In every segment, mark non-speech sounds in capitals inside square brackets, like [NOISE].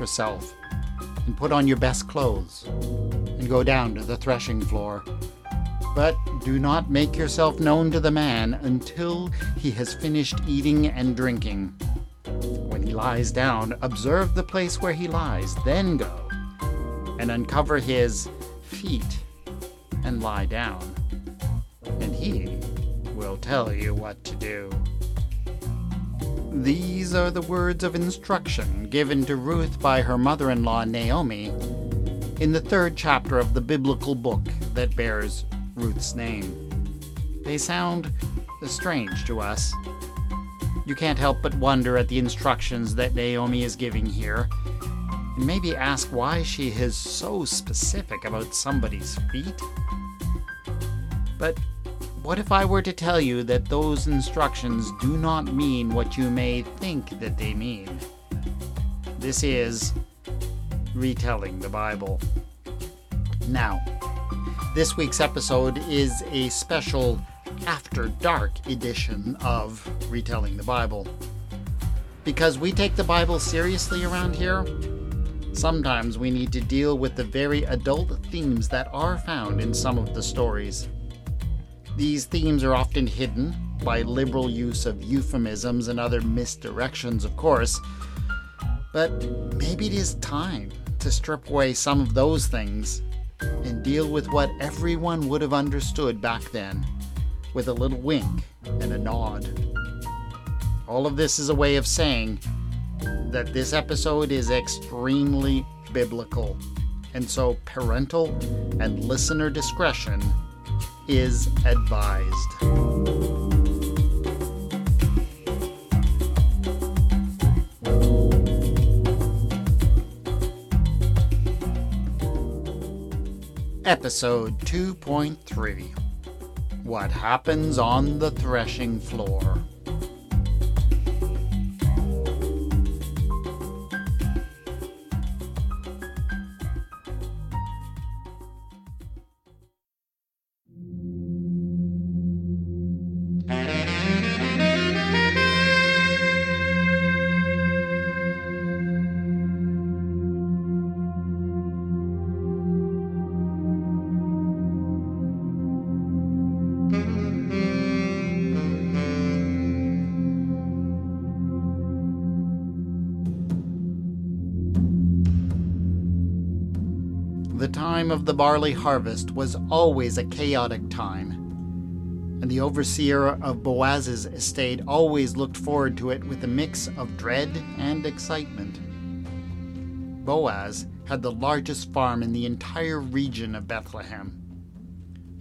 yourself and put on your best clothes and go down to the threshing floor. But do not make yourself known to the man until he has finished eating and drinking. When he lies down, observe the place where he lies, then go and uncover his feet and lie down. And he will tell you what to do. These are the words of instruction given to Ruth by her mother in law Naomi in the third chapter of the biblical book that bears Ruth's name. They sound strange to us. You can't help but wonder at the instructions that Naomi is giving here, and maybe ask why she is so specific about somebody's feet. But what if I were to tell you that those instructions do not mean what you may think that they mean? This is retelling the Bible. Now, this week's episode is a special After Dark edition of Retelling the Bible. Because we take the Bible seriously around here, sometimes we need to deal with the very adult themes that are found in some of the stories. These themes are often hidden by liberal use of euphemisms and other misdirections, of course, but maybe it is time to strip away some of those things and deal with what everyone would have understood back then with a little wink and a nod. All of this is a way of saying that this episode is extremely biblical, and so parental and listener discretion is advised. Episode 2.3 What Happens on the Threshing Floor. Time of the barley harvest was always a chaotic time, and the overseer of Boaz's estate always looked forward to it with a mix of dread and excitement. Boaz had the largest farm in the entire region of Bethlehem.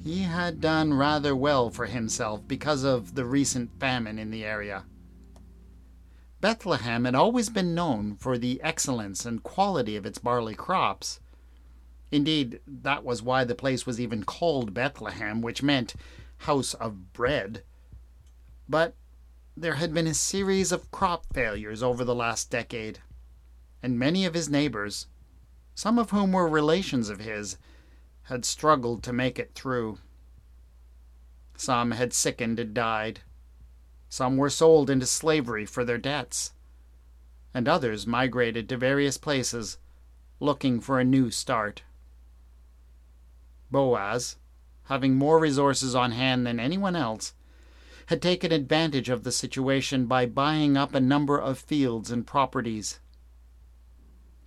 He had done rather well for himself because of the recent famine in the area. Bethlehem had always been known for the excellence and quality of its barley crops Indeed, that was why the place was even called Bethlehem, which meant house of bread. But there had been a series of crop failures over the last decade, and many of his neighbors, some of whom were relations of his, had struggled to make it through. Some had sickened and died. Some were sold into slavery for their debts. And others migrated to various places, looking for a new start. Boaz, having more resources on hand than anyone else, had taken advantage of the situation by buying up a number of fields and properties.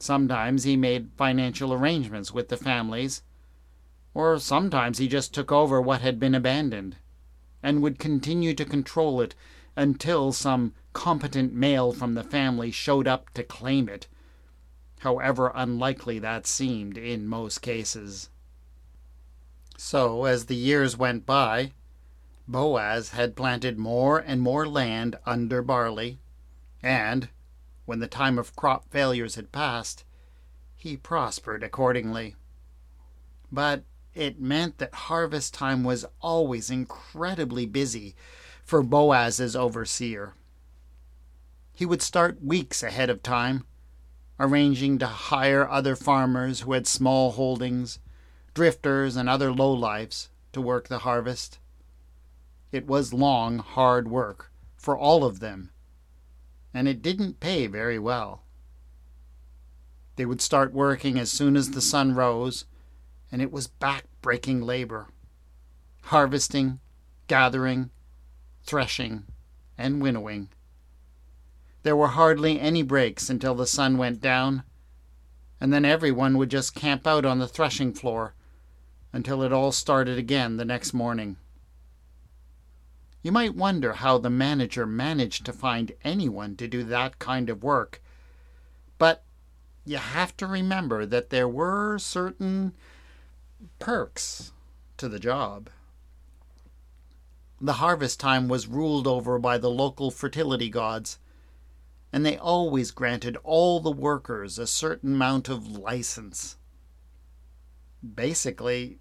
Sometimes he made financial arrangements with the families, or sometimes he just took over what had been abandoned and would continue to control it until some competent male from the family showed up to claim it, however unlikely that seemed in most cases. So, as the years went by, Boaz had planted more and more land under barley, and, when the time of crop failures had passed, he prospered accordingly. But it meant that harvest time was always incredibly busy for Boaz's overseer. He would start weeks ahead of time, arranging to hire other farmers who had small holdings drifters, and other lowlifes to work the harvest. It was long, hard work for all of them, and it didn't pay very well. They would start working as soon as the sun rose, and it was back breaking labor. Harvesting, gathering, threshing, and winnowing. There were hardly any breaks until the sun went down, and then everyone would just camp out on the threshing floor until it all started again the next morning. You might wonder how the manager managed to find anyone to do that kind of work, but you have to remember that there were certain perks to the job. The harvest time was ruled over by the local fertility gods, and they always granted all the workers a certain amount of license. Basically,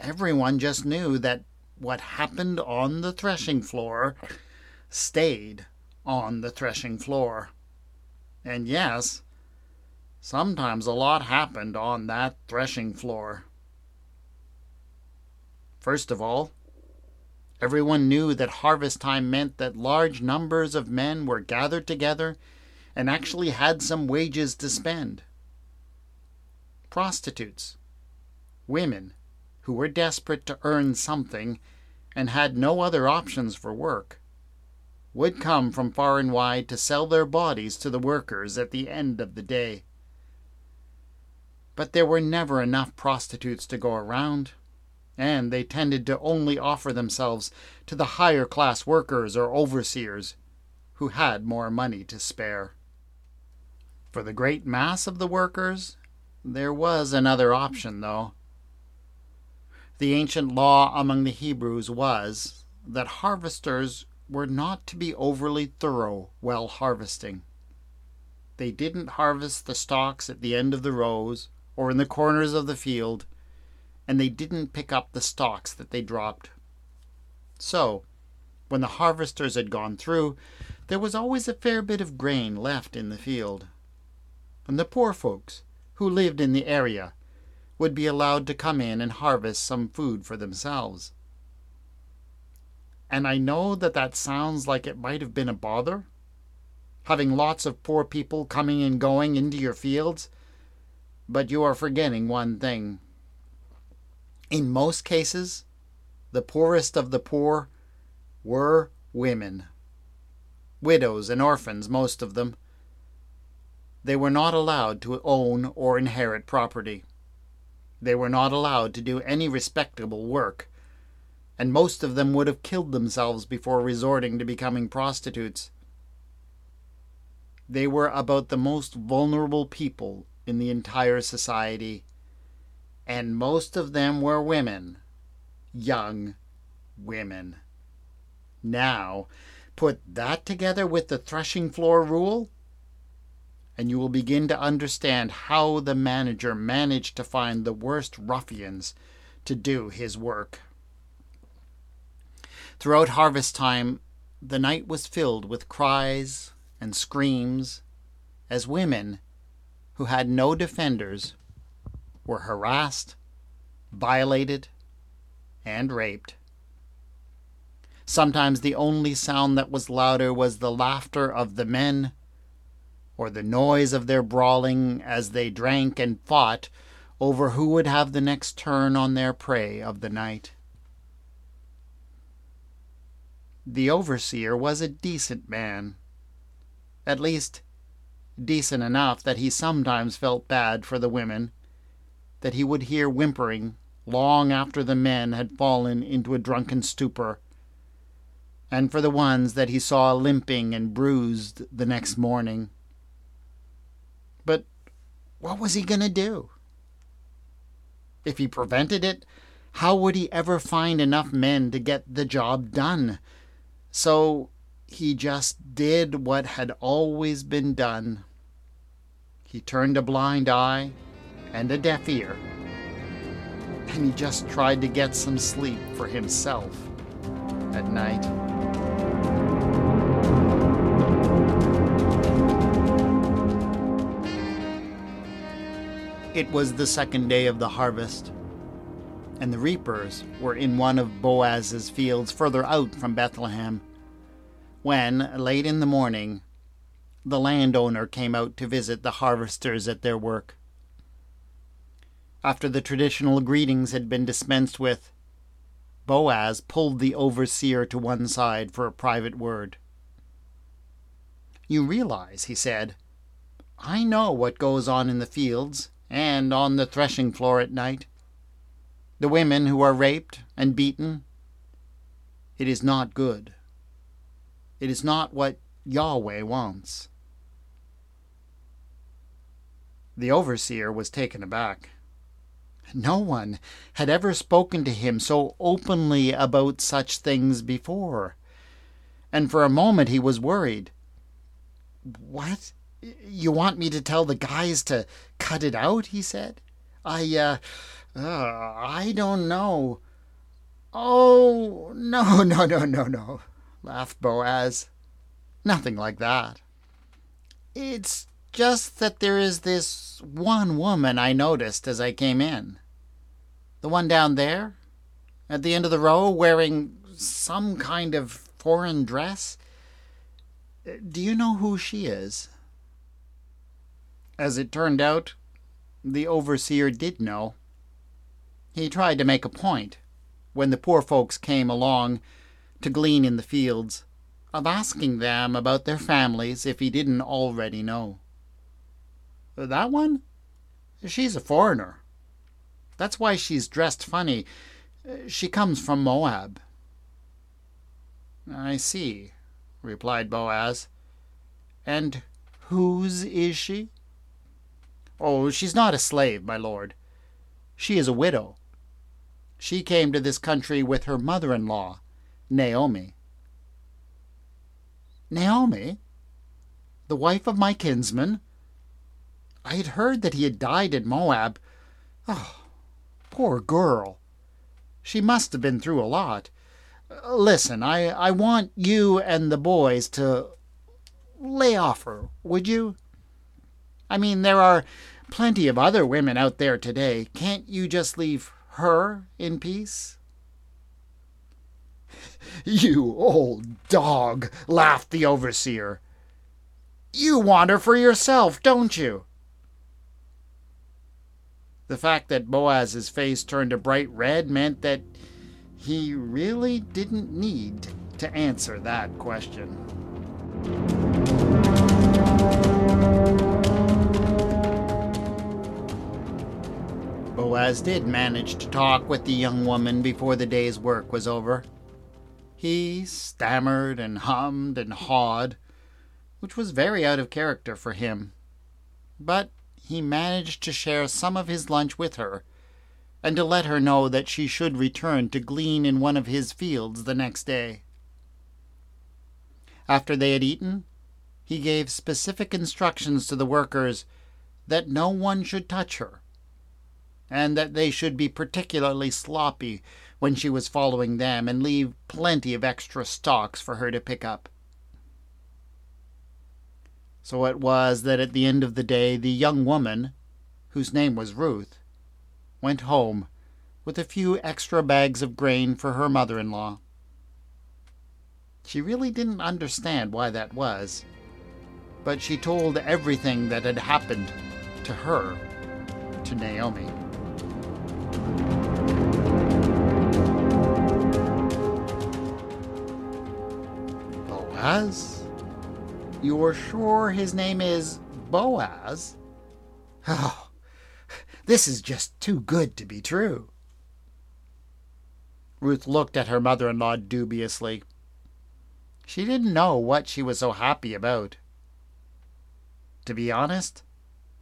everyone just knew that what happened on the threshing floor stayed on the threshing floor. And yes, sometimes a lot happened on that threshing floor. First of all, everyone knew that harvest time meant that large numbers of men were gathered together and actually had some wages to spend. Prostitutes, women who were desperate to earn something and had no other options for work, would come from far and wide to sell their bodies to the workers at the end of the day. But there were never enough prostitutes to go around, and they tended to only offer themselves to the higher class workers or overseers who had more money to spare. For the great mass of the workers, there was another option, though. The ancient law among the Hebrews was that harvesters were not to be overly thorough while harvesting. They didn't harvest the stalks at the end of the rows or in the corners of the field, and they didn't pick up the stalks that they dropped. So, when the harvesters had gone through, there was always a fair bit of grain left in the field. And the poor folks who lived in the area would be allowed to come in and harvest some food for themselves. And I know that that sounds like it might have been a bother, having lots of poor people coming and going into your fields, but you are forgetting one thing. In most cases, the poorest of the poor were women. Widows and orphans, most of them. They were not allowed to own or inherit property. They were not allowed to do any respectable work, and most of them would have killed themselves before resorting to becoming prostitutes. They were about the most vulnerable people in the entire society, and most of them were women, young women. Now, put that together with the threshing floor rule, and you will begin to understand how the manager managed to find the worst ruffians to do his work. Throughout harvest time, the night was filled with cries and screams as women, who had no defenders, were harassed, violated, and raped. Sometimes the only sound that was louder was the laughter of the men or the noise of their brawling as they drank and fought over who would have the next turn on their prey of the night. The overseer was a decent man, at least decent enough that he sometimes felt bad for the women, that he would hear whimpering long after the men had fallen into a drunken stupor, and for the ones that he saw limping and bruised the next morning. But what was he going to do? If he prevented it, how would he ever find enough men to get the job done? So he just did what had always been done. He turned a blind eye and a deaf ear, and he just tried to get some sleep for himself at night. It was the second day of the harvest, and the reapers were in one of Boaz's fields further out from Bethlehem, when, late in the morning, the landowner came out to visit the harvesters at their work. After the traditional greetings had been dispensed with, Boaz pulled the overseer to one side for a private word. You realize, he said, I know what goes on in the fields and on the threshing floor at night. The women who are raped and beaten. It is not good. It is not what Yahweh wants. The overseer was taken aback. No one had ever spoken to him so openly about such things before, and for a moment he was worried. What? You want me to tell the guys to cut it out? he said. I, uh, uh I don't know. Oh, no, [LAUGHS] no, no, no, no, laughed Boaz. Nothing like that. It's just that there is this one woman I noticed as I came in. The one down there, at the end of the row, wearing some kind of foreign dress. Do you know who she is? As it turned out, the overseer did know. He tried to make a point, when the poor folks came along to glean in the fields, of asking them about their families if he didn't already know. That one? She's a foreigner. That's why she's dressed funny. She comes from Moab. I see, replied Boaz. And whose is she? Oh, she's not a slave, my lord. She is a widow. She came to this country with her mother in law, Naomi. Naomi? The wife of my kinsman? I had heard that he had died in Moab. Oh, poor girl. She must have been through a lot. Listen, I, I want you and the boys to lay off her, would you? I mean, there are plenty of other women out there today. Can't you just leave her in peace? [LAUGHS] You old dog, laughed the overseer. You want her for yourself, don't you? The fact that Boaz's face turned a bright red meant that he really didn't need to answer that question. Boaz did manage to talk with the young woman before the day's work was over. He stammered and hummed and hawed, which was very out of character for him. But he managed to share some of his lunch with her, and to let her know that she should return to glean in one of his fields the next day. After they had eaten, he gave specific instructions to the workers that no one should touch her, and that they should be particularly sloppy when she was following them and leave plenty of extra stalks for her to pick up. So it was that at the end of the day the young woman, whose name was Ruth, went home with a few extra bags of grain for her mother in law. She really didn't understand why that was, but she told everything that had happened to her to Naomi. Boaz? You're sure his name is Boaz? Oh, this is just too good to be true. Ruth looked at her mother in law dubiously. She didn't know what she was so happy about. To be honest,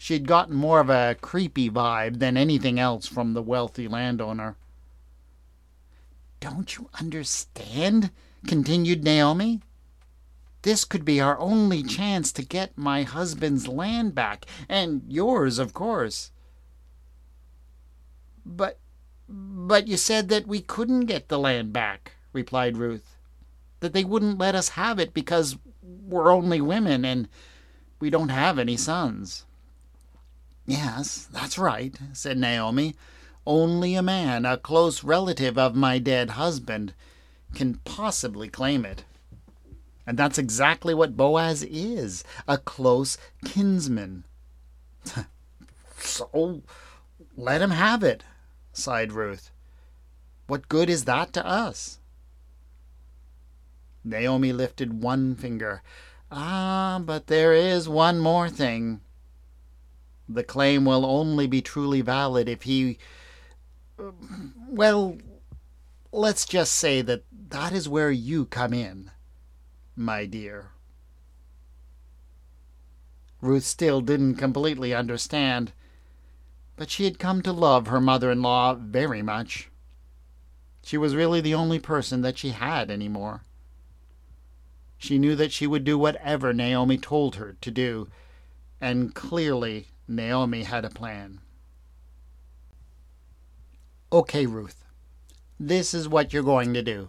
she'd gotten more of a creepy vibe than anything else from the wealthy landowner. Don't you understand? continued Naomi. This could be our only chance to get my husband's land back, and yours, of course. But, but you said that we couldn't get the land back, replied Ruth. That they wouldn't let us have it because we're only women and we don't have any sons. Yes, that's right, said Naomi. Only a man, a close relative of my dead husband, can possibly claim it. And that's exactly what Boaz is a close kinsman. [LAUGHS] so let him have it, sighed Ruth. What good is that to us? Naomi lifted one finger. Ah, but there is one more thing. The claim will only be truly valid if he. Well, let's just say that that is where you come in, my dear. Ruth still didn't completely understand, but she had come to love her mother in law very much. She was really the only person that she had any more. She knew that she would do whatever Naomi told her to do, and clearly Naomi had a plan. Okay, Ruth, this is what you're going to do.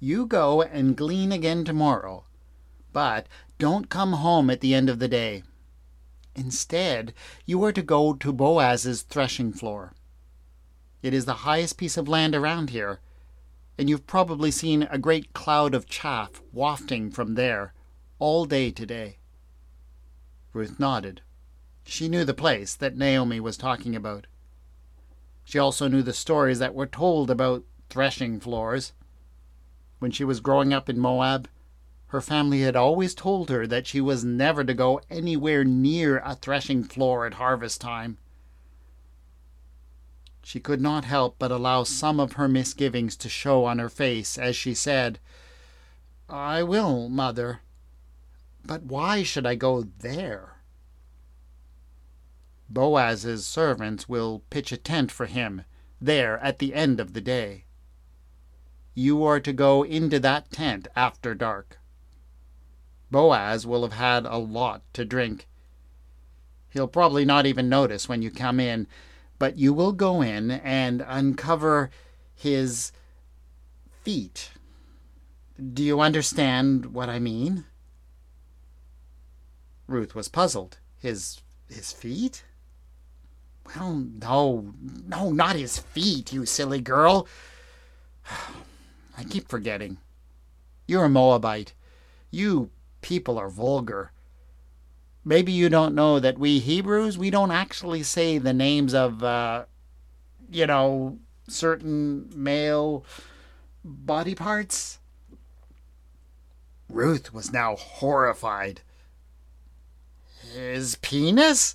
You go and glean again tomorrow, but don't come home at the end of the day. Instead, you are to go to Boaz's threshing floor. It is the highest piece of land around here, and you've probably seen a great cloud of chaff wafting from there all day today. Ruth nodded. She knew the place that Naomi was talking about. She also knew the stories that were told about threshing floors. When she was growing up in Moab, her family had always told her that she was never to go anywhere near a threshing floor at harvest time. She could not help but allow some of her misgivings to show on her face as she said, I will, mother. But why should I go there? Boaz's servants will pitch a tent for him there at the end of the day. You are to go into that tent after dark. Boaz will have had a lot to drink. He'll probably not even notice when you come in, but you will go in and uncover his feet. Do you understand what I mean? Ruth was puzzled. His his feet? Well, no, no, not his feet, you silly girl. [SIGHS] I keep forgetting. You're a Moabite. You people are vulgar. Maybe you don't know that we Hebrews, we don't actually say the names of, uh, you know, certain male body parts. Ruth was now horrified. His penis?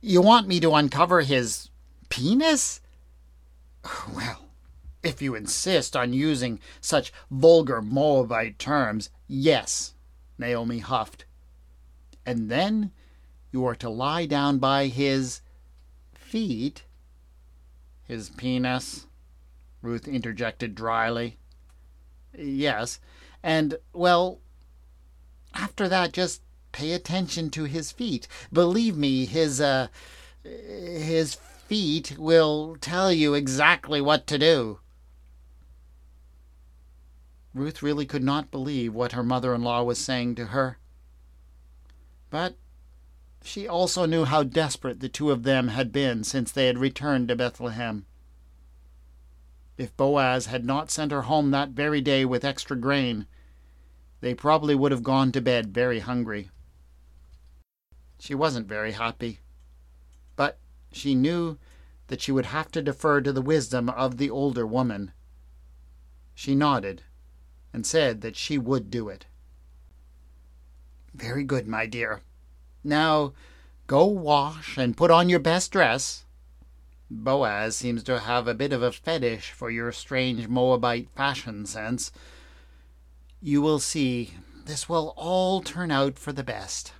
You want me to uncover his penis? Well, if you insist on using such vulgar Moabite terms, yes, Naomi huffed and then you are to lie down by his feet. His penis, Ruth interjected dryly. Yes, and, well, after that, just pay attention to his feet. Believe me, his, uh, his feet will tell you exactly what to do. Ruth really could not believe what her mother in law was saying to her. But she also knew how desperate the two of them had been since they had returned to Bethlehem. If Boaz had not sent her home that very day with extra grain, they probably would have gone to bed very hungry. She wasn't very happy, but she knew that she would have to defer to the wisdom of the older woman. She nodded and said that she would do it. Very good, my dear. Now go wash and put on your best dress. Boaz seems to have a bit of a fetish for your strange Moabite fashion sense. You will see this will all turn out for the best.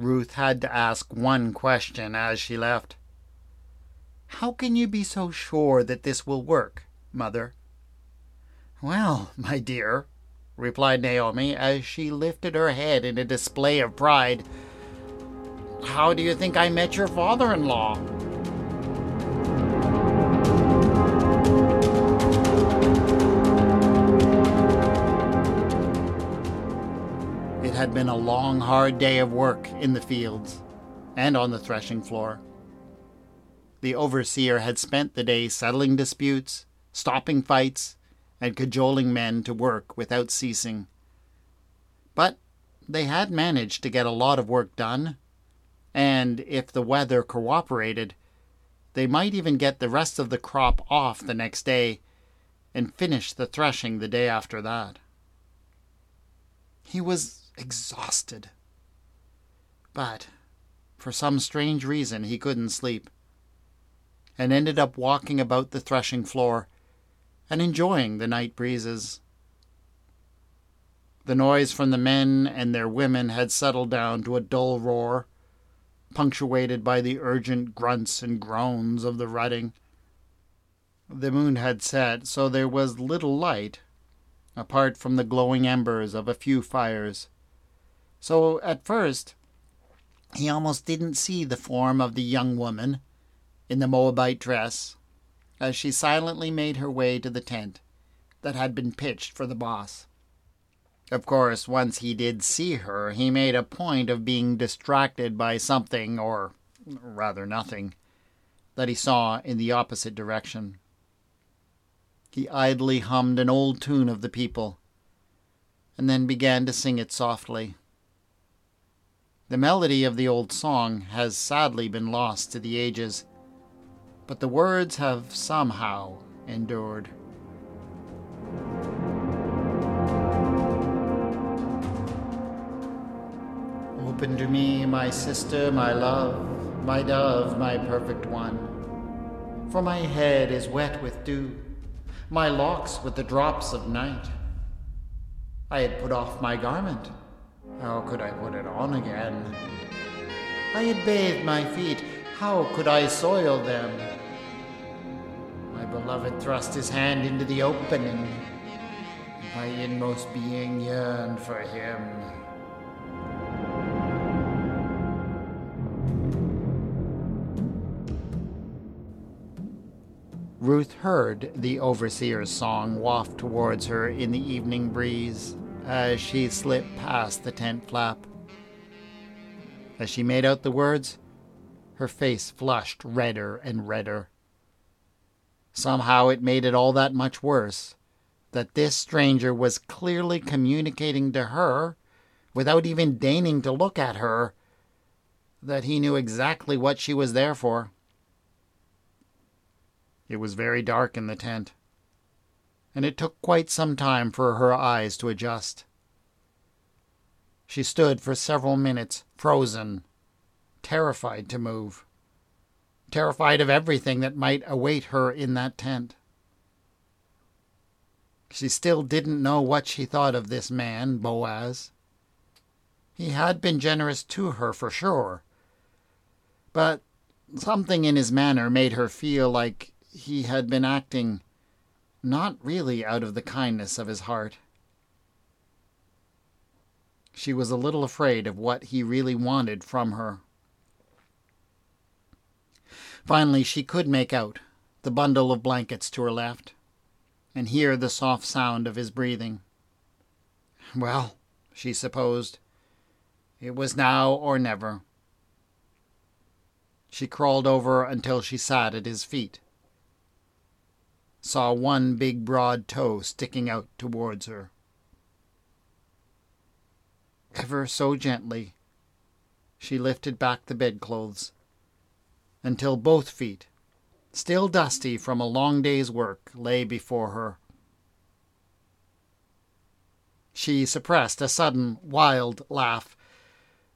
Ruth had to ask one question as she left. How can you be so sure that this will work, mother? Well, my dear, replied Naomi as she lifted her head in a display of pride. How do you think I met your father in law? Had been a long, hard day of work in the fields and on the threshing floor. The overseer had spent the day settling disputes, stopping fights, and cajoling men to work without ceasing. But they had managed to get a lot of work done, and if the weather cooperated, they might even get the rest of the crop off the next day and finish the threshing the day after that. He was exhausted. But for some strange reason, he couldn't sleep and ended up walking about the threshing floor and enjoying the night breezes. The noise from the men and their women had settled down to a dull roar, punctuated by the urgent grunts and groans of the rutting. The moon had set, so there was little light, apart from the glowing embers of a few fires. So at first, he almost didn't see the form of the young woman in the Moabite dress as she silently made her way to the tent that had been pitched for the boss. Of course, once he did see her, he made a point of being distracted by something, or rather nothing, that he saw in the opposite direction. He idly hummed an old tune of the people, and then began to sing it softly. The melody of the old song has sadly been lost to the ages, but the words have somehow endured. Open to me, my sister, my love, my dove, my perfect one. For my head is wet with dew, my locks with the drops of night. I had put off my garment. How could I put it on again? I had bathed my feet. How could I soil them? My beloved thrust his hand into the opening. My inmost being yearned for him. Ruth heard the overseer's song waft towards her in the evening breeze as she slipped past the tent flap. As she made out the words, her face flushed redder and redder. Somehow it made it all that much worse that this stranger was clearly communicating to her, without even deigning to look at her, that he knew exactly what she was there for. It was very dark in the tent, and it took quite some time for her eyes to adjust. She stood for several minutes, frozen, terrified to move, terrified of everything that might await her in that tent. She still didn't know what she thought of this man, Boaz. He had been generous to her for sure, but something in his manner made her feel like he had been acting not really out of the kindness of his heart. She was a little afraid of what he really wanted from her. Finally, she could make out the bundle of blankets to her left and hear the soft sound of his breathing. Well, she supposed, it was now or never. She crawled over until she sat at his feet saw one big broad toe sticking out towards her. Ever so gently, she lifted back the bedclothes until both feet, still dusty from a long day's work, lay before her. She suppressed a sudden wild laugh,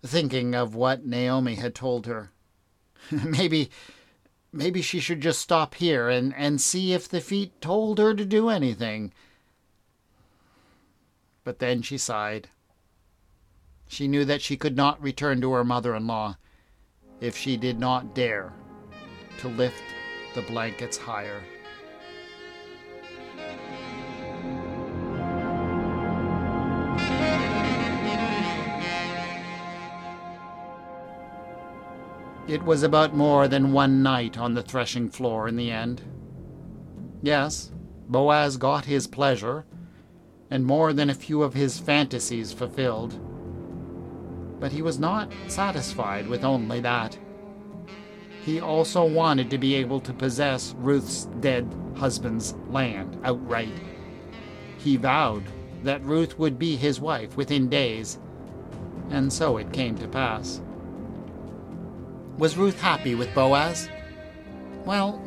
thinking of what Naomi had told her. [LAUGHS] maybe maybe she should just stop here and, and see if the feet told her to do anything. But then she sighed. She knew that she could not return to her mother in law if she did not dare to lift the blankets higher. It was about more than one night on the threshing floor in the end. Yes, Boaz got his pleasure, and more than a few of his fantasies fulfilled. But he was not satisfied with only that. He also wanted to be able to possess Ruth's dead husband's land outright, he vowed that Ruth would be his wife within days, and so it came to pass. Was Ruth happy with Boaz? Well,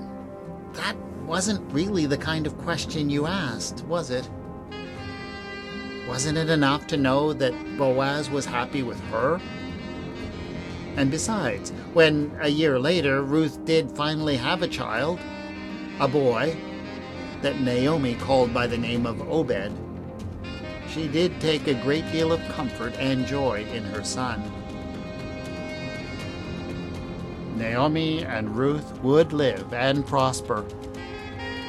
that wasn't really the kind of question you asked, was it? Wasn't it enough to know that Boaz was happy with her? And besides, when a year later Ruth did finally have a child, a boy, that Naomi called by the name of Obed, she did take a great deal of comfort and joy in her son. Naomi and Ruth would live and prosper.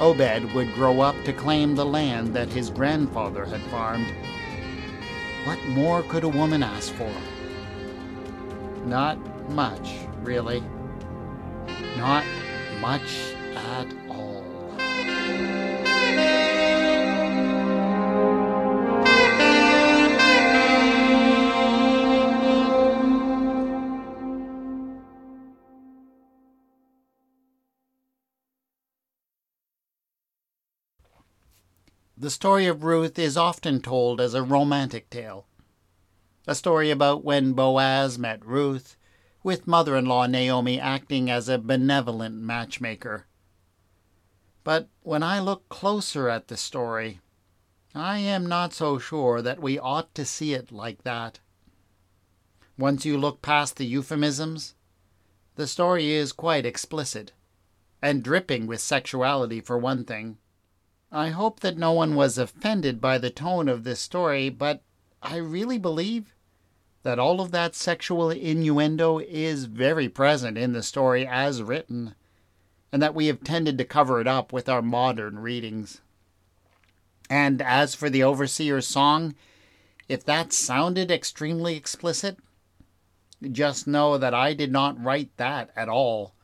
Obed would grow up to claim the land that his grandfather had farmed. What more could a woman ask for? Not much, really. Not much at The story of Ruth is often told as a romantic tale. A story about when Boaz met Ruth, with mother in law Naomi acting as a benevolent matchmaker. But when I look closer at the story, I am not so sure that we ought to see it like that. Once you look past the euphemisms, the story is quite explicit, and dripping with sexuality for one thing. I hope that no one was offended by the tone of this story, but I really believe that all of that sexual innuendo is very present in the story as written, and that we have tended to cover it up with our modern readings. And as for the overseer's song, if that sounded extremely explicit, just know that I did not write that at all.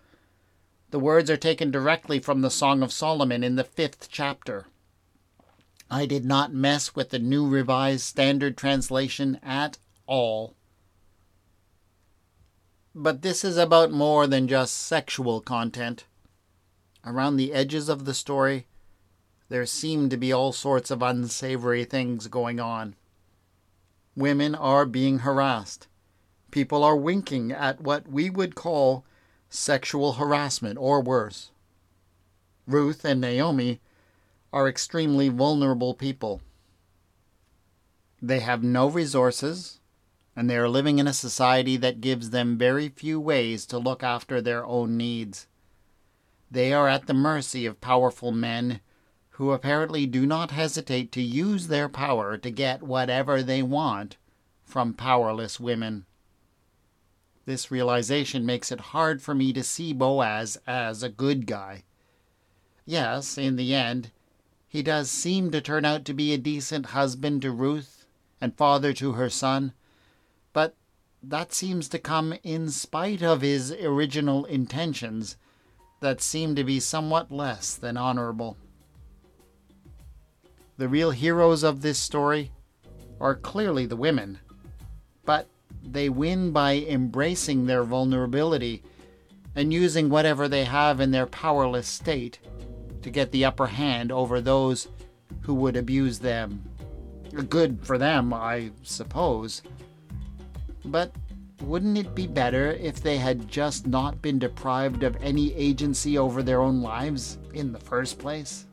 The words are taken directly from the Song of Solomon in the fifth chapter. I did not mess with the New Revised Standard Translation at all. But this is about more than just sexual content. Around the edges of the story, there seem to be all sorts of unsavory things going on. Women are being harassed. People are winking at what we would call sexual harassment, or worse. Ruth and Naomi are extremely vulnerable people. They have no resources, and they are living in a society that gives them very few ways to look after their own needs. They are at the mercy of powerful men who apparently do not hesitate to use their power to get whatever they want from powerless women. This realization makes it hard for me to see Boaz as a good guy. Yes, in the end, he does seem to turn out to be a decent husband to Ruth and father to her son, but that seems to come in spite of his original intentions that seem to be somewhat less than honorable. The real heroes of this story are clearly the women, but they win by embracing their vulnerability and using whatever they have in their powerless state to get the upper hand over those who would abuse them. Good for them, I suppose. But wouldn't it be better if they had just not been deprived of any agency over their own lives in the first place?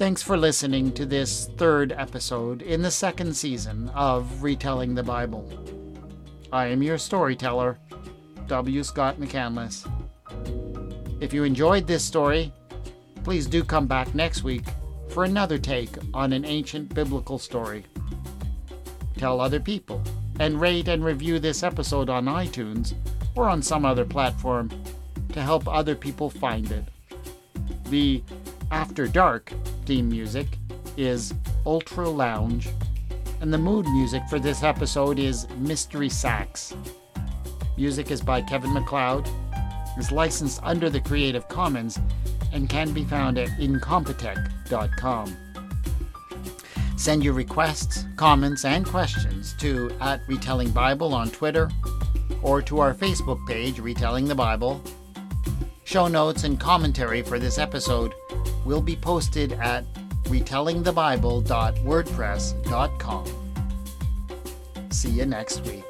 Thanks for listening to this third episode in the second season of Retelling the Bible. I am your storyteller, W. Scott McCandless. If you enjoyed this story, please do come back next week for another take on an ancient biblical story. Tell other people and rate and review this episode on iTunes or on some other platform to help other people find it. The After Dark theme music is Ultra Lounge, and the mood music for this episode is Mystery Sax. Music is by Kevin MacLeod, is licensed under the Creative Commons, and can be found at incompetech.com. Send your requests, comments, and questions to at Retelling Bible on Twitter or to our Facebook page, Retelling the Bible. Show notes and commentary for this episode will be posted at retellingthebible.wordpress.com. See you next week.